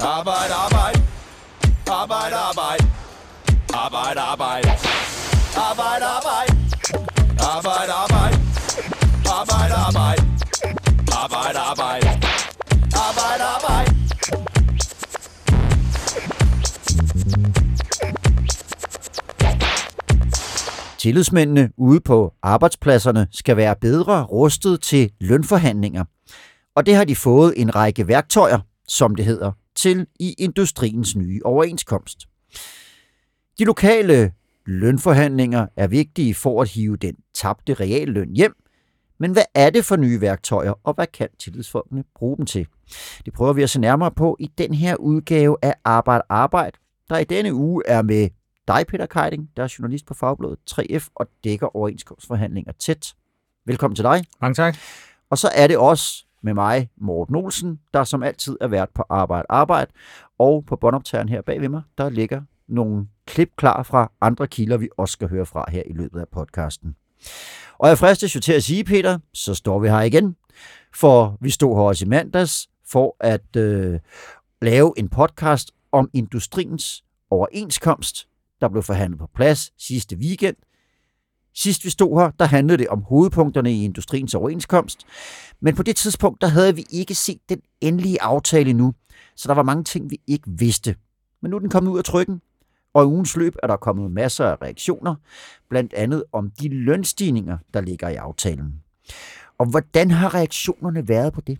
Arbejde, arbejde. Arbejde, arbejde. Arbejde, arbejde. Arbejde, arbejde. Arbejde, arbejde. Arbejde, arbejde. Arbejde, arbejde. Arbejde, arbejde. Tillidsmændene ude på arbejdspladserne skal være bedre rustet til lønforhandlinger. Og det har de fået en række værktøjer, som det hedder, til i industriens nye overenskomst. De lokale lønforhandlinger er vigtige for at hive den tabte realløn hjem, men hvad er det for nye værktøjer, og hvad kan tillidsfolkene bruge dem til? Det prøver vi at se nærmere på i den her udgave af Arbejde Arbejde, der i denne uge er med dig, Peter Keiding, der er journalist på Fagbladet 3F og dækker overenskomstforhandlinger tæt. Velkommen til dig. Mange tak. Og så er det også med mig, Morten Olsen, der som altid er vært på Arbejde Arbejde. Og på båndoptageren her bag ved mig, der ligger nogle klip klar fra andre kilder, vi også skal høre fra her i løbet af podcasten. Og jeg fristes jo til at sige, Peter, så står vi her igen. For vi stod her også i mandags for at øh, lave en podcast om industriens overenskomst, der blev forhandlet på plads sidste weekend. Sidst vi stod her, der handlede det om hovedpunkterne i industriens overenskomst, men på det tidspunkt, der havde vi ikke set den endelige aftale endnu, så der var mange ting, vi ikke vidste. Men nu er den kommet ud af trykken, og i ugens løb er der kommet masser af reaktioner, blandt andet om de lønstigninger, der ligger i aftalen. Og hvordan har reaktionerne været på det?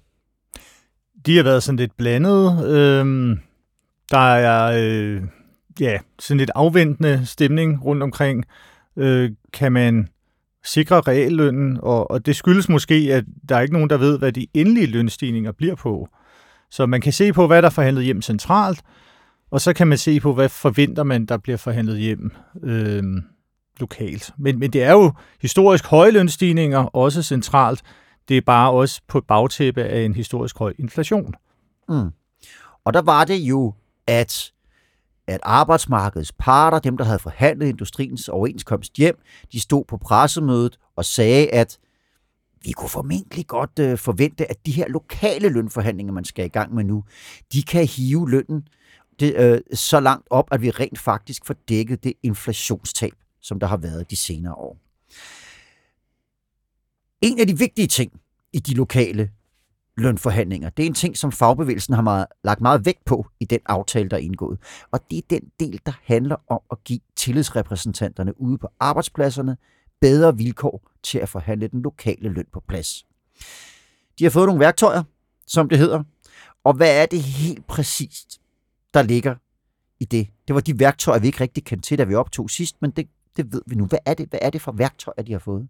De har været sådan lidt blandet. Øhm, der er øh, ja, sådan lidt afventende stemning rundt omkring. Øh, kan man sikre reallønnen, og, og det skyldes måske, at der er ikke nogen, der ved, hvad de endelige lønstigninger bliver på. Så man kan se på, hvad der er forhandlet hjem centralt, og så kan man se på, hvad forventer man, der bliver forhandlet hjem øh, lokalt. Men, men det er jo historisk høje lønstigninger, også centralt. Det er bare også på et bagtæppe af en historisk høj inflation. Mm. Og der var det jo, at at arbejdsmarkedets parter, dem der havde forhandlet industriens overenskomst hjem, de stod på pressemødet og sagde, at vi kunne formentlig godt øh, forvente, at de her lokale lønforhandlinger, man skal i gang med nu, de kan hive lønnen det, øh, så langt op, at vi rent faktisk får dækket det inflationstab, som der har været de senere år. En af de vigtige ting i de lokale lønforhandlinger. Det er en ting, som fagbevægelsen har meget, lagt meget vægt på i den aftale, der er indgået. Og det er den del, der handler om at give tillidsrepræsentanterne ude på arbejdspladserne bedre vilkår til at forhandle den lokale løn på plads. De har fået nogle værktøjer, som det hedder. Og hvad er det helt præcist, der ligger i det? Det var de værktøjer, vi ikke rigtig kendte til, da vi optog sidst, men det, det ved vi nu. Hvad er det, hvad er det for værktøjer, de har fået?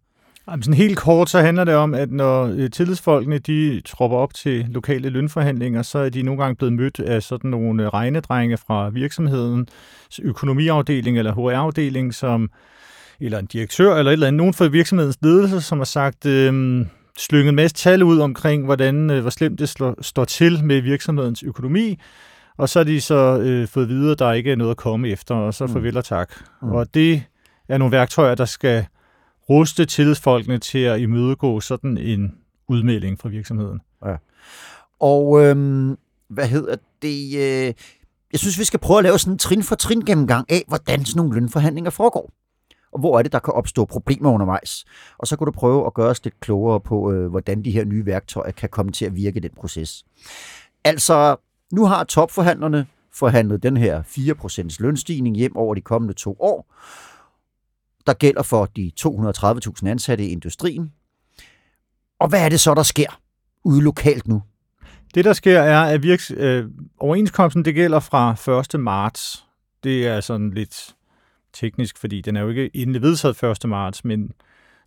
Jamen, sådan helt kort, så handler det om, at når øh, tillidsfolkene de tropper op til lokale lønforhandlinger, så er de nogle gange blevet mødt af sådan nogle øh, regnedrenge fra virksomhedens økonomiafdeling eller HR-afdeling, som, eller en direktør eller et eller andet, nogen fra virksomhedens ledelse, som har sagt, øh, slynget en masse tal ud omkring, hvordan, øh, hvor slemt det slår, står til med virksomhedens økonomi, og så har de så øh, fået videre, at der ikke er noget at komme efter, og så mm. farvel og tak. Mm. Og det er nogle værktøjer, der skal ruste tillidsfolkene til at imødegå sådan en udmelding fra virksomheden. Ja. Og øhm, hvad hedder det? Øh, jeg synes, vi skal prøve at lave sådan en trin for trin gennemgang af, hvordan sådan nogle lønforhandlinger foregår. Og hvor er det, der kan opstå problemer undervejs. Og så kan du prøve at gøre os lidt klogere på, øh, hvordan de her nye værktøjer kan komme til at virke i den proces. Altså, nu har topforhandlerne forhandlet den her 4% lønstigning hjem over de kommende to år der gælder for de 230.000 ansatte i industrien. Og hvad er det så, der sker ude lokalt nu? Det, der sker, er, at virks, øh, overenskomsten det gælder fra 1. marts. Det er sådan lidt teknisk, fordi den er jo ikke endelig vedtaget 1. marts, men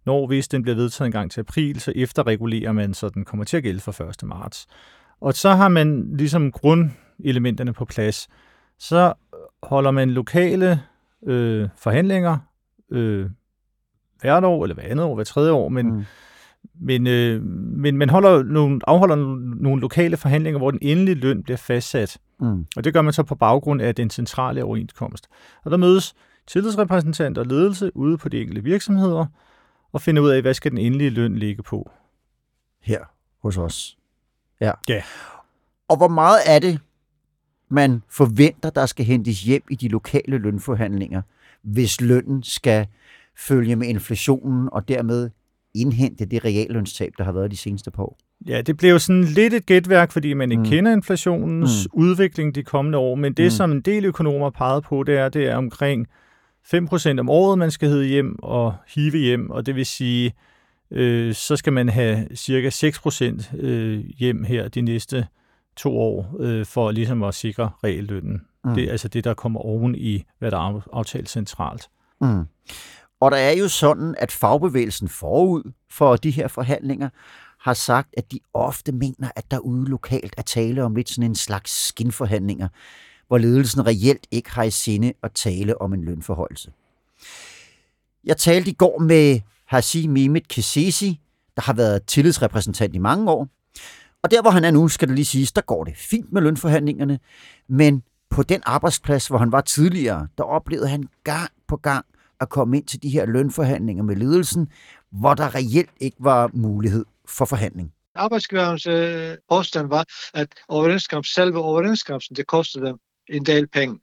når hvis den bliver vedtaget en gang til april, så efterregulerer man, så den kommer til at gælde fra 1. marts. Og så har man ligesom grundelementerne på plads. Så holder man lokale øh, forhandlinger øh, hvert år, eller hver andet år, hver tredje år, men, mm. men, øh, men man holder nogle, afholder nogle lokale forhandlinger, hvor den endelige løn bliver fastsat. Mm. Og det gør man så på baggrund af den centrale overenskomst. Og der mødes tillidsrepræsentanter og ledelse ude på de enkelte virksomheder, og finder ud af, hvad skal den endelige løn ligge på. Her hos os. Ja. ja. Og hvor meget er det, man forventer, der skal hentes hjem i de lokale lønforhandlinger, hvis lønnen skal følge med inflationen og dermed indhente det reallønstab, der har været de seneste par år? Ja, det bliver jo sådan lidt et gætværk, fordi man ikke Mm. kender inflationens Mm. udvikling de kommende år. Men det, mm. som en del økonomer pegede på, det er, det er omkring 5% om året, man skal hedde hjem og hive hjem. Og det vil sige, øh, så skal man have cirka 6% øh, hjem her de næste to år, øh, for ligesom at sikre reallønnen. Mm. Det er altså det, der kommer oven i, hvad der er af- aftalt centralt. Mm. Og der er jo sådan, at fagbevægelsen forud for de her forhandlinger har sagt, at de ofte mener, at der ude lokalt er tale om lidt sådan en slags skinforhandlinger, hvor ledelsen reelt ikke har i sinde at tale om en lønforholdelse. Jeg talte i går med Hasi Mehmet Kesesi, der har været tillidsrepræsentant i mange år. Og der, hvor han er nu, skal det lige siges, der går det fint med lønforhandlingerne, men på den arbejdsplads, hvor han var tidligere, der oplevede han gang på gang at komme ind til de her lønforhandlinger med ledelsen, hvor der reelt ikke var mulighed for forhandling. Arbejdsgiverens øh, påstand var, at overenskomst, selve overenskomsten, det kostede dem en del penge.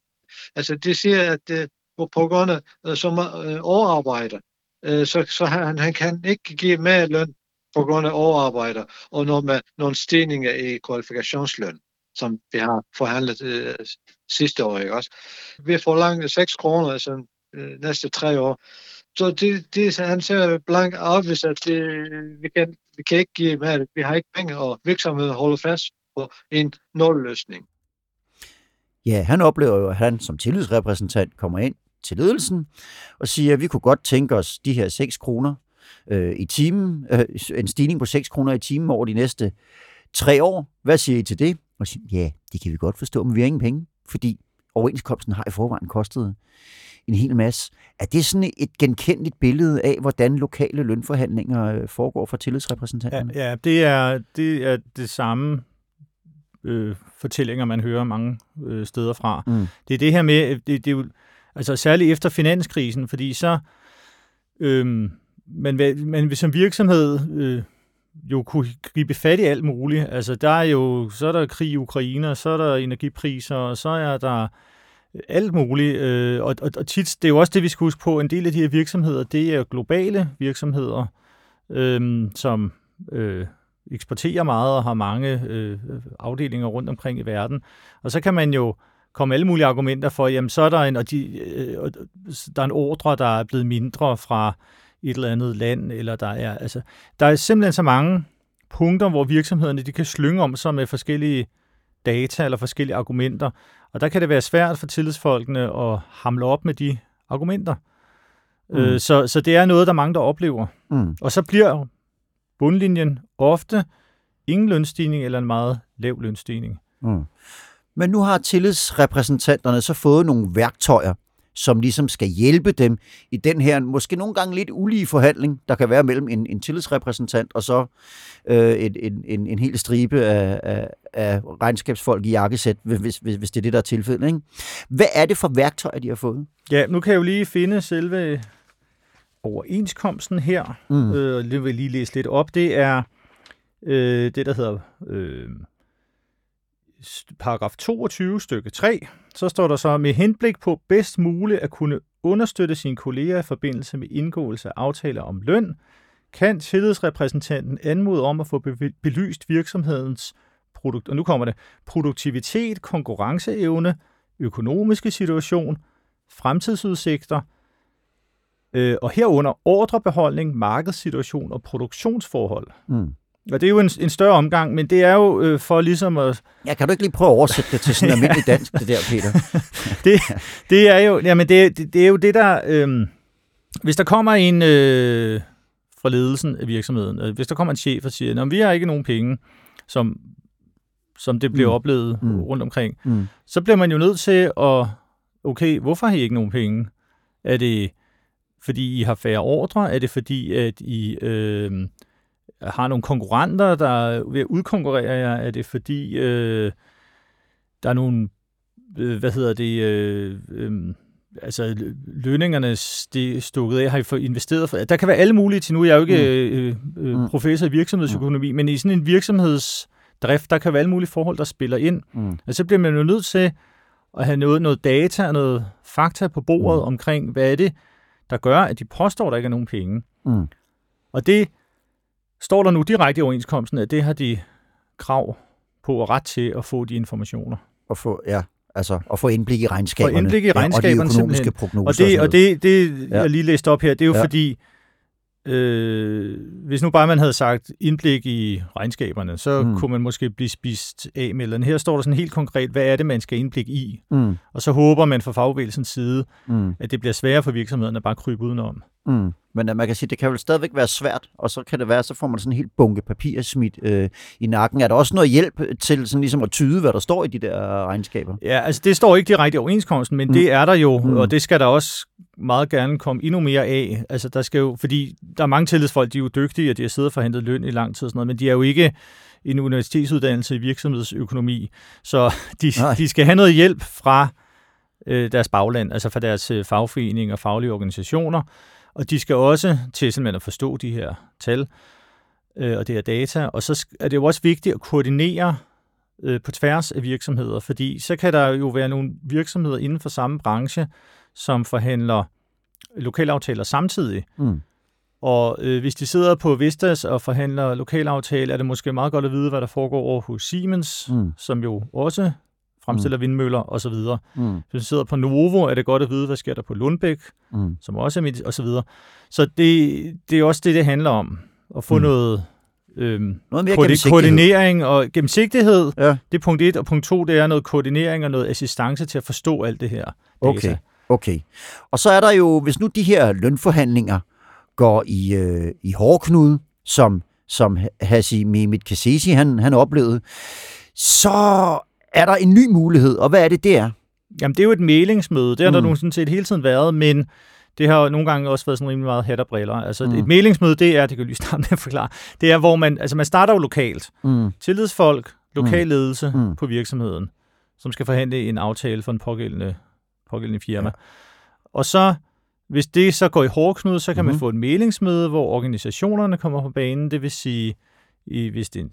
Altså det siger, at øh, på, grund af øh, som øh, overarbejder, øh, så, så han, han kan ikke give mere løn på grund af overarbejder, og når med nogle stigninger i kvalifikationsløn, som vi har forhandlet øh, sidste år, ikke også? Vi får langt 6 kroner, altså øh, næste tre år. Så det, det han ser blank afvist, at det, vi, kan, vi kan ikke give mere. Vi har ikke penge, og virksomheden holder fast på en nulløsning. Ja, han oplever jo, at han som tillidsrepræsentant kommer ind til ledelsen og siger, at vi kunne godt tænke os de her 6 kroner øh, i timen, øh, en stigning på 6 kroner i timen over de næste tre år. Hvad siger I til det? Og siger, ja, det kan vi godt forstå, men vi har ingen penge, fordi overenskomsten har i forvejen kostet en hel masse. Er det sådan et genkendeligt billede af, hvordan lokale lønforhandlinger øh, foregår for Ja, tillidsrepræsentanterne? ja det, er, det er det samme øh, fortællinger, man hører mange øh, steder fra. Mm. Det er det her med, det, det er jo, altså særligt efter finanskrisen, fordi så, øhm, man, vil- man vil som virksomhed øh, jo kunne gribe fat i alt muligt. Altså der er jo, så er der krig i Ukraine, og så er der energipriser, og så er der øh, alt muligt. Øh, og, og, og tit, det er jo også det, vi skal huske på, en del af de her virksomheder, det er globale virksomheder, øh, som øh, eksporterer meget og har mange øh, afdelinger rundt omkring i verden. Og så kan man jo komme alle mulige argumenter for, jamen så er der en, og de, øh, og der er en ordre, der er blevet mindre fra et eller andet land, eller der er, altså, der er simpelthen så mange punkter, hvor virksomhederne de kan slynge om sig med forskellige data eller forskellige argumenter. Og der kan det være svært for tillidsfolkene at hamle op med de argumenter. Mm. Mm. Øh, så, så det er noget, der mange, der oplever. Mm. Og så bliver bundlinjen ofte ingen lønstigning eller en meget lav lønstigning. Mm. Men nu har tillidsrepræsentanterne så fået nogle værktøjer, som ligesom skal hjælpe dem i den her måske nogle gange lidt ulige forhandling, der kan være mellem en, en tillidsrepræsentant og så øh, en, en, en, en hel stribe af, af, af regnskabsfolk i jakkesæt, hvis, hvis, hvis det er det, der er tilfældet. Ikke? Hvad er det for værktøjer, de har fået? Ja, nu kan jeg jo lige finde selve overenskomsten her. Mm. Øh, det vil jeg lige læse lidt op. Det er øh, det, der hedder øh, paragraf 22 stykke 3. Så står der så, med henblik på bedst muligt at kunne understøtte sine kolleger i forbindelse med indgåelse af aftaler om løn, kan tillidsrepræsentanten anmode om at få belyst virksomhedens produkt, og nu kommer det, produktivitet, konkurrenceevne, økonomiske situation, fremtidsudsigter, øh, og herunder ordrebeholdning, markedssituation og produktionsforhold. Mm. Og det er jo en, en større omgang, men det er jo øh, for ligesom at... Ja, kan du ikke lige prøve at oversætte det til sådan almindelig dansk, det der, Peter? Det, det er jo jamen det, det, det er jo det, der... Øh, hvis der kommer en øh, fra ledelsen af virksomheden, øh, hvis der kommer en chef og siger, at vi har ikke nogen penge, som, som det bliver Mm. oplevet Mm. rundt omkring, Mm. så bliver man jo nødt til at, okay, hvorfor har I ikke nogen penge? Er det fordi I har færre ordre? Er det fordi, at I øh, har nogle konkurrenter, der er ved at udkonkurrere jer? Er det fordi, øh, der er nogle, øh, hvad hedder det, øh, øh, altså lønningerne sti- stukket af, har I fået investeret for? Der kan være alle mulige til nu. Jeg er jo ikke øh, øh, Mm. professor i virksomhedsøkonomi, men i sådan en virksomheds drift. Der kan være alle mulige forhold, der spiller ind. Mm. Og så bliver man jo nødt til at have noget, noget data og noget fakta på bordet mm. omkring, hvad er det, der gør, at de påstår, at der ikke er nogen penge. Mm. Og det står der nu direkte i overenskomsten, at det har de krav på og ret til at få de informationer. At få, ja, altså at få indblik i regnskaberne. Få indblik i regnskaberne, ja, og de økonomiske simpelthen. prognoser. Og det, og det, det Ja. jeg lige læste op her, det er jo Ja. fordi, øh, hvis nu bare man havde sagt indblik i regnskaberne, så Mm. kunne man måske blive spist af med eller Her står der sådan helt konkret, hvad er det, man skal indblik i? Mm. Og så håber man fra fagbevægelsens side, Mm. at det bliver sværere for virksomhederne at bare krybe udenom. Mm. Men uh, man kan sige, det kan vel stadigvæk være svært, og så kan det være, så får man sådan en helt bunke papir smidt øh, i nakken. Er der også noget hjælp til sådan ligesom at tyde, hvad der står i de der regnskaber? Ja, altså det står ikke direkte i overenskomsten, men Mm. det er der jo, Mm. og det skal der også meget gerne komme endnu mere af. Altså der skal jo, fordi der er mange tillidsfolk, de er jo dygtige, og de har siddet og forhandlet løn i lang tid og sådan noget, men de er jo ikke en universitetsuddannelse i virksomhedsøkonomi, så de, Nej. de skal have noget hjælp fra øh, deres bagland, altså fra deres øh, fagforeninger og faglige organisationer, og de skal også til simpelthen at forstå de her tal øh, og det her data, og så er det jo også vigtigt at koordinere øh, på tværs af virksomheder, fordi så kan der jo være nogle virksomheder inden for samme branche, som forhandler lokalaftaler samtidig. Mm. Og øh, hvis de sidder på Vestas og forhandler lokalaftale, er det måske meget godt at vide, hvad der foregår over hos Siemens, mm. som jo også fremstiller mm. vindmøller osv. Mm. Hvis man sidder på Novo, er det godt at vide, hvad sker der på Lundbæk, Mm. som også er midt, og så videre. Så det, det er også det, det handler om. At få Mm. noget øhm, Noget mere koordi- koordinering og gennemsigtighed. Ja. Det er punkt et, og punkt to, det er noget koordinering og noget assistance til at forstå alt det her data. Okay, okay. Og så er der jo, hvis nu de her lønforhandlinger går i, øh, i hårdknude, som, som Hassi Mehmet Kassesi, han, han oplevede, så er der en ny mulighed, og hvad er det, det er? Jamen, det er jo et mailingsmøde. Det har mm. der Mm. nu sådan set hele tiden været, men det har nogle gange også været sådan rimelig meget hat og briller. Altså, Mm. mm. et mailingsmøde, det er, det kan jeg lige starte med at forklare, det er, hvor man, altså man starter jo lokalt. Mm. Tillidsfolk, lokalledelse Mm. mm. på virksomheden, som skal forhandle en aftale for en pågældende, pågældende firma. Ja. Og så, hvis det så går i hårdknude, så kan mm-hmm. Mhm. man få et mailingsmøde, hvor organisationerne kommer på banen. Det vil sige, i, hvis det er en,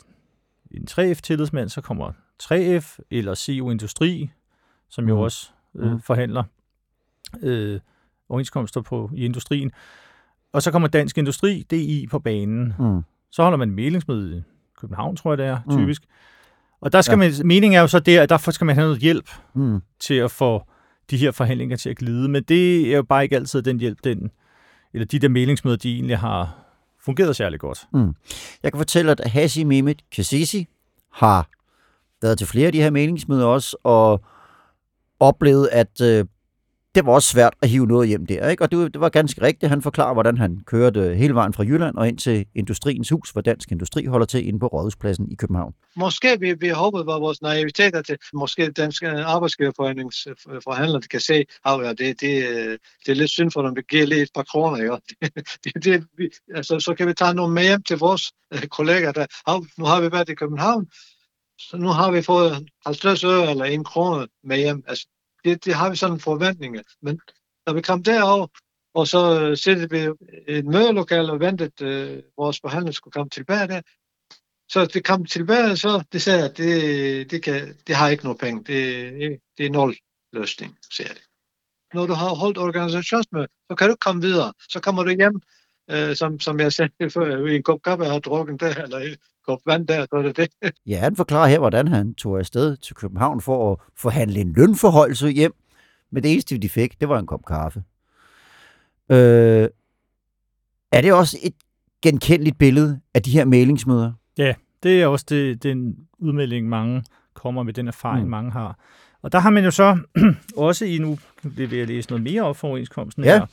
en 3F-tillidsmand, så kommer 3F eller CO Industri, som jo Mhm. også øh, Mhm. forhandler øh, overenskomster på, i industrien. Og så kommer Dansk Industri, DI, på banen. Mm. Så holder man en mailingsmøde i København, tror jeg det er, Mm. typisk. Og der skal Ja. man, meningen er jo så der, at derfor skal man have noget hjælp Mm. til at få de her forhandlinger til at glide. Men det er jo bare ikke altid den hjælp, den, eller de der mailingsmøder, de egentlig har fungeret særlig godt. Mm. Jeg kan fortælle, at Hassi Mehmet Kassisi har været til flere af de her meningsmøder også, og oplevet, at øh, det var også svært at hive noget hjem der. Ikke? Og det, det var ganske rigtigt. Han forklarer, hvordan han kørte hele vejen fra Jylland og ind til Industriens Hus, hvor Dansk Industri holder til inde på Rådhuspladsen i København. Måske vi, vi håbede, var vores naivitet, at det, måske Dansk øh, Arbejdsgiverforenings øh, forhandlere kan se, at ja, det, det, øh, det er lidt synd for dem, vi giver lige et par kroner. Ikke? Det, det, vi, altså, så kan vi tage nogle med hjem til vores kollegaer. Der, nu har vi været i København, så nu har vi fået 50 øre eller en krone med hjem. Altså, det, det har vi sådan forventning, Men når vi kom derover, og så øh, sætter vi et mødelokale og ventede, øh, vores forhandler skulle komme tilbage der, så det kom tilbage, så det sagde, at det, det, kan, det har ikke noget penge. Det, det er nul løsning, siger det. Når du har holdt organisationsmøde, så kan du ikke komme videre. Så kommer du hjem, øh, som, som jeg sagde før, i en kop kaffe har drukket der, eller en kop vand der, så er det det. Ja, han forklarer her, hvordan han tog afsted til København for at forhandle en lønforholdelse hjem. Men det eneste, de fik, det var en kop kaffe. Øh, er det også et genkendeligt billede af de her mailingsmøder? Det er også det, den udmelding, mange kommer med, den erfaring, Mm. mm. mange har. Og der har man jo så også i nu, det vil jeg læse noget mere op for overenskomsten Ja. her.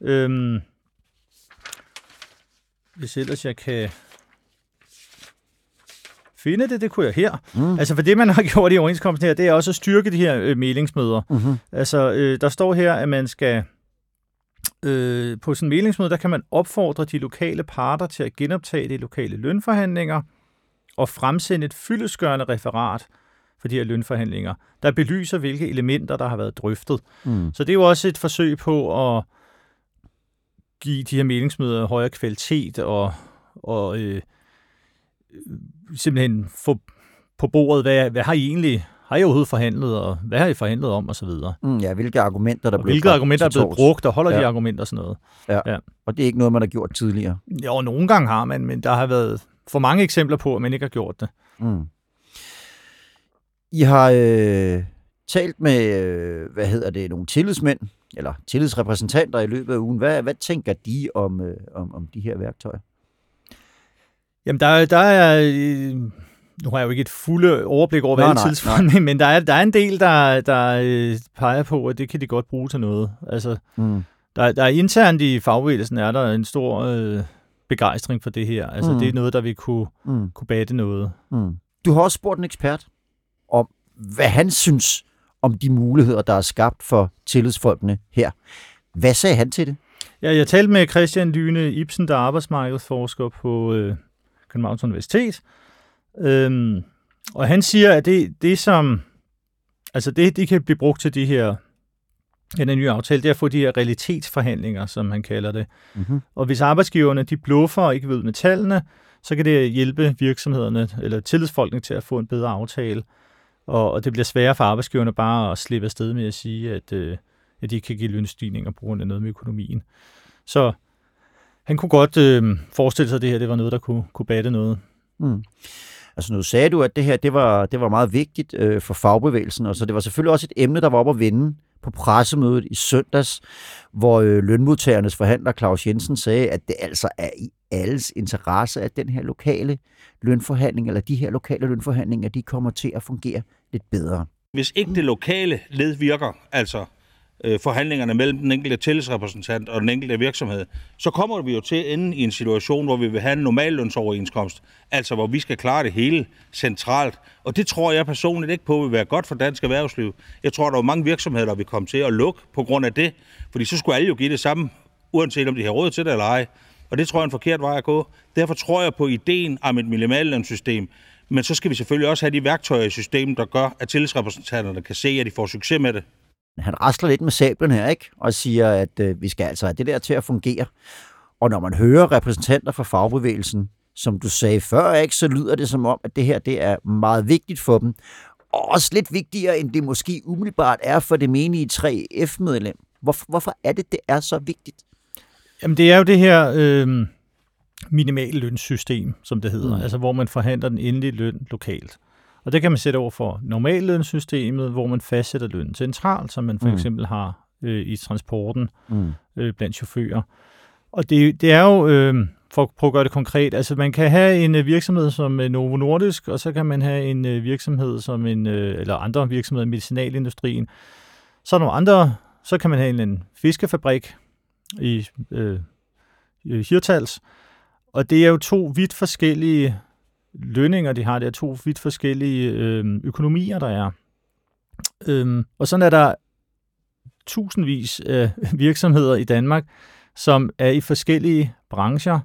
Øhm, hvis ellers jeg kan finde det, det kunne jeg her. Mm. Altså for det, man har gjort i overenskomsten her, det er også at styrke de her øh, mailingsmøder. Mm-hmm. Altså, øh, der står her, at man skal øh, på sådan en mailingsmøde, der kan man opfordre de lokale parter til at genoptage de lokale lønforhandlinger og fremsende et fyldesgørende referat for de her lønforhandlinger, der belyser, hvilke elementer, der har været drøftet. Mm. Så det er jo også et forsøg på at give de her meningsmøder højere kvalitet og, og øh, simpelthen få på bordet, hvad, hvad har I egentlig har I overhovedet forhandlet, og hvad har I forhandlet om, og så videre. Mm, ja, hvilke argumenter, der og blev hvilke argumenter er blevet brugt, og holder ja. Ja. de argumenter og sådan noget. Og det er ikke noget, man har gjort tidligere. Jo, nogle gange har man, men der har været for mange eksempler på, at man ikke har gjort det. Mm. I har øh, talt med, øh, hvad hedder det, nogle tillidsmænd, eller tillidsrepræsentanter i løbet af ugen. Hvad, hvad tænker de om, øh, om, om de her værktøjer? Jamen, der, der er... øh, Nu har jeg jo ikke et fulde overblik over, hvad alle men der er, der er en del, der, der øh, peger på, at det kan de godt bruge til noget. Altså, Mm. der, der er internt i fagbevægelsen, er der en stor øh, begejstring for det her. Altså, mm. det er noget, der vil kunne, Mm. kunne batte noget. Mm. Du har også spurgt en ekspert om, hvad han synes om de muligheder, der er skabt for tillidsfolkene her. Hvad sagde han til det? Ja, jeg talte med Christian Lyne Ibsen, der er arbejdsmarkedsforsker på øh, Københavns Universitet. Øhm, og han siger, at det, det som... Altså det, det kan blive brugt til de her den her nye aftale, det er at få de her realitetsforhandlinger, som han kalder det. Mm-hmm. Og hvis arbejdsgiverne de bluffer og ikke ved med tallene, så kan det hjælpe virksomhederne eller tillidsfolkene til at få en bedre aftale. Og, og det bliver sværere for arbejdsgiverne bare at slippe afsted med at sige, at, øh, at de ikke kan give lønstigninger på grund af noget med økonomien. Så han kunne godt øh, forestille sig, at det her det var noget, der kunne, kunne batte noget. Mm. Altså nu sagde du, at det her det var, det var meget vigtigt øh, for fagbevægelsen, og så det var selvfølgelig også et emne, der var op at vende på pressemødet i søndags, hvor øh, lønmodtagernes forhandler Claus Jensen sagde, at det altså er i alles interesse, at den her lokale lønforhandling, eller de her lokale lønforhandlinger, de kommer til at fungere lidt bedre. Hvis ikke det lokale led virker, altså øh, forhandlingerne mellem den enkelte tillidsrepræsentant og den enkelte virksomhed, så kommer vi jo til at ende i en situation, hvor vi vil have en normallønsoverenskomst, altså hvor vi skal klare det hele centralt. Og det tror jeg personligt ikke på vil være godt for dansk erhvervsliv. Jeg tror, der er mange virksomheder, der vil komme til at lukke på grund af det, fordi så skulle alle jo give det samme, uanset om de har råd til det eller ej. Og det tror jeg er en forkert vej at gå. Derfor tror jeg på ideen om et minimallønssystem, men så skal vi selvfølgelig også have de værktøjer i systemet, der gør, at tillidsrepræsentanterne kan se, at de får succes med det. Han rasler lidt med sablen her, ikke? Og siger, at øh, vi skal altså have det der til at fungere. Og når man hører repræsentanter fra fagbevægelsen, som du sagde før, ikke, så lyder det som om, at det her det er meget vigtigt for dem. Og også lidt vigtigere, end det måske umiddelbart er for det menige 3F-medlem. Hvorfor, hvorfor er det, det er så vigtigt? Jamen det er jo det her øh, minimale lønssystem, som det hedder, Mm. altså hvor man forhandler den endelige løn lokalt. Og det kan man sætte over for normallønssystemet, hvor man fastsætter lønnen centralt, som man for Mm. eksempel har øh, i transporten Mm. øh, blandt chauffører. Og det, det er jo, øh, for at prøve at gøre det konkret, altså man kan have en øh, virksomhed som øh, Novo Nordisk, og så kan man have en øh, virksomhed som en, øh, eller andre virksomheder i medicinalindustrien. Så er nogle andre, så kan man have en, en fiskefabrik i øh, øh, Hirtals, og det er jo to vidt forskellige lønninger, de har. Det er to vidt forskellige øh, økonomier, der er. Øhm, og sådan er der tusindvis af virksomheder i Danmark, som er i forskellige brancher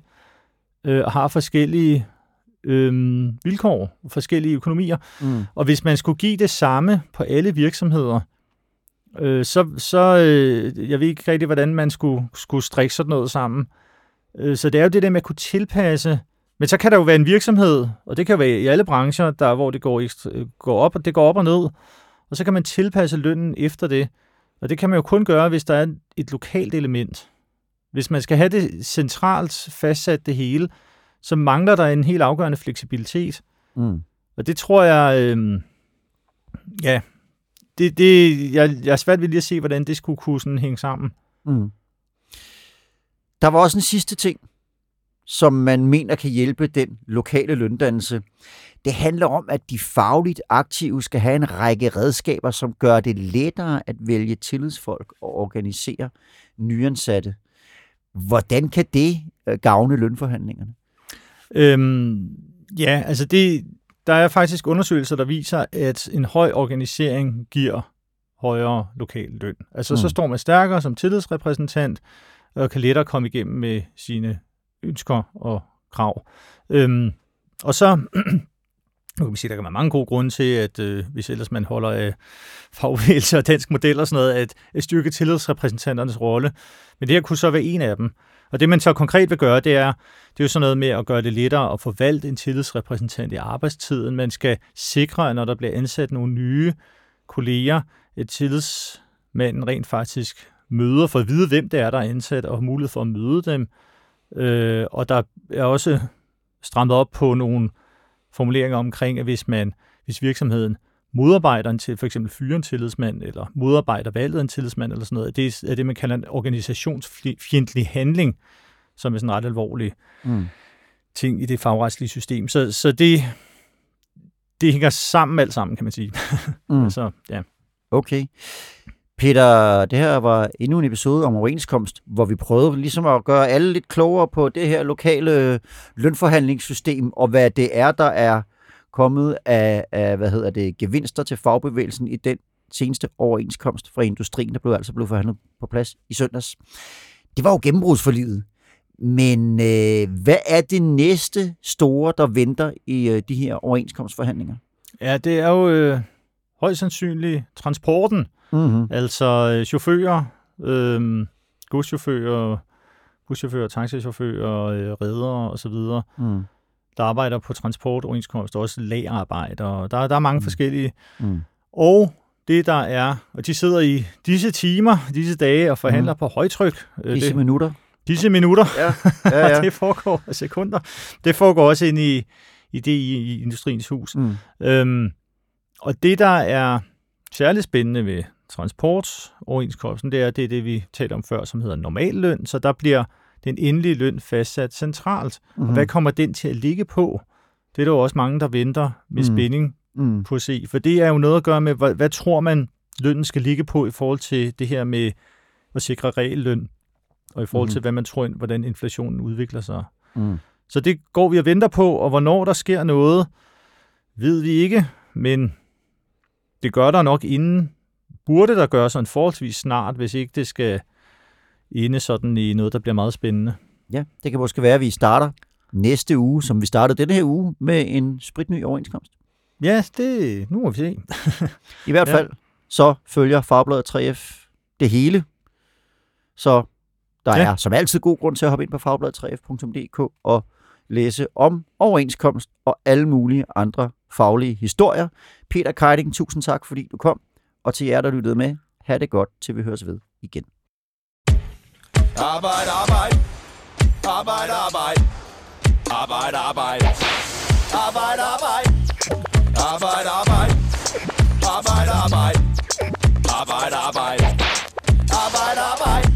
øh, og har forskellige øh, vilkår, forskellige økonomier. Mm. Og hvis man skulle give det samme på alle virksomheder, øh, så, så øh, jeg ved ikke rigtig, hvordan man skulle, skulle strikke sådan noget sammen. Øh, så det er jo det der med at kunne tilpasse. Men så kan der jo være en virksomhed, og det kan jo være i alle brancher, der, hvor det går, ekstra- går op, og det går op og ned. Og så kan man tilpasse lønnen efter det. Og det kan man jo kun gøre, hvis der er et lokalt element. Hvis man skal have det centralt fastsat det hele, så mangler der en helt afgørende fleksibilitet. Mm. Og det tror jeg, øh, ja, det, det, jeg, jeg er svært ved lige at se, hvordan det skulle kunne sådan hænge sammen. Mm. Der var også en sidste ting, som man mener kan hjælpe den lokale løndannelse. Det handler om, at de fagligt aktive skal have en række redskaber, som gør det lettere at vælge tillidsfolk og organisere nyansatte. Hvordan kan det øh, gavne lønforhandlingerne? Øhm, ja, altså det, der er faktisk undersøgelser, der viser, at en høj organisering giver højere lokal løn. Altså mm. så står man stærkere som tillidsrepræsentant, og kan lettere komme igennem med sine ønsker og krav. Øhm, og så, nu kan man sige, der kan være mange gode grunde til, at øh, hvis ellers man holder øh, af fagbevægelse og dansk model og sådan noget, at, at styrke tillidsrepræsentanternes rolle. Men det her kunne så være en af dem. Og det, man så konkret vil gøre, det er, det er jo sådan noget med at gøre det lettere at forvalte en tillidsrepræsentant i arbejdstiden. Man skal sikre, at når der bliver ansat nogle nye kolleger, et tillidsmanden rent faktisk møder for at vide, hvem det er, der er ansat, og har mulighed for at møde dem. Øh, og der er også strammet op på nogle formuleringer omkring, at hvis man, hvis virksomheden modarbejder en til, for eksempel fyre en tillidsmand, eller modarbejder valget af en tillidsmand, eller sådan noget, det er det, man kalder en organisationsfjendtlig handling, som er sådan en ret alvorlig mm. ting i det fagretslige system. Så, så det, det hænger sammen alt sammen, kan man sige. Mm. så, ja. Okay. Peter, det her var endnu en episode om overenskomst, hvor vi prøvede ligesom at gøre alle lidt klogere på det her lokale lønforhandlingssystem, og hvad det er, der er kommet af, af hvad hedder det, gevinster til fagbevægelsen i den seneste overenskomst fra industrien, der blev altså blevet forhandlet på plads i søndags. Det var jo gennembrudsforlivet. Men øh, hvad er det næste store, der venter i øh, de her overenskomstforhandlinger? Ja, det er jo øh, højst sandsynligt transporten. Mm-hmm. Altså øh, chauffører, øh, godschauffører, buschauffører, taxichauffører, øh, redere osv., mm. der arbejder på transportoverenskomst, også lagerarbejder. og der, der er mange mm. forskellige. Mm. Og det der er, og de sidder i disse timer, disse dage og forhandler mm. på højtryk. Øh, disse det, minutter. Disse minutter. Ja, ja, ja. det foregår sekunder. Det foregår også ind i, i det i, i Industriens Hus. Mm. Øhm, og det, der er særligt spændende ved transportoverenskomsten, det er det, er det, vi talte om før, som hedder normalløn. Så der bliver den endelige løn fastsat centralt. Mm-hmm. Og mhm. hvad kommer den til at ligge på? Det er der jo også mange, der venter med mm. spænding mm. på at se. For det er jo noget at gøre med, hvad, hvad tror man, lønnen skal ligge på i forhold til det her med at sikre reelløn, og i forhold mm. til, hvad man tror, hvordan inflationen udvikler sig. Mm. Så det går vi og venter på, og hvornår der sker noget, ved vi ikke, men det gør der nok inden, burde der gøre sådan forholdsvis snart, hvis ikke det skal inde sådan i noget, der bliver meget spændende. Ja, det kan måske være, at vi starter næste uge, som vi startede denne her uge, med en spritny overenskomst. Ja, det, nu må vi se. I hvert fald, ja. så følger Fagbladet 3F det hele. Så der ja. er som altid god grund til at hoppe ind på fagbladet3f.dk og læse om overenskomst og alle mulige andre faglige historier. Peter Keiding, tusind tak, fordi du kom. Og til jer, der lyttede med, have det godt, til vi høres ved igen. Arbejde, arbejde. Arbejde, arbejde. Arbejde, arbejde. Arbejde, arbejde. Arbejde, arbejde. Arbejde, arbejde. Arbejde, arbejde.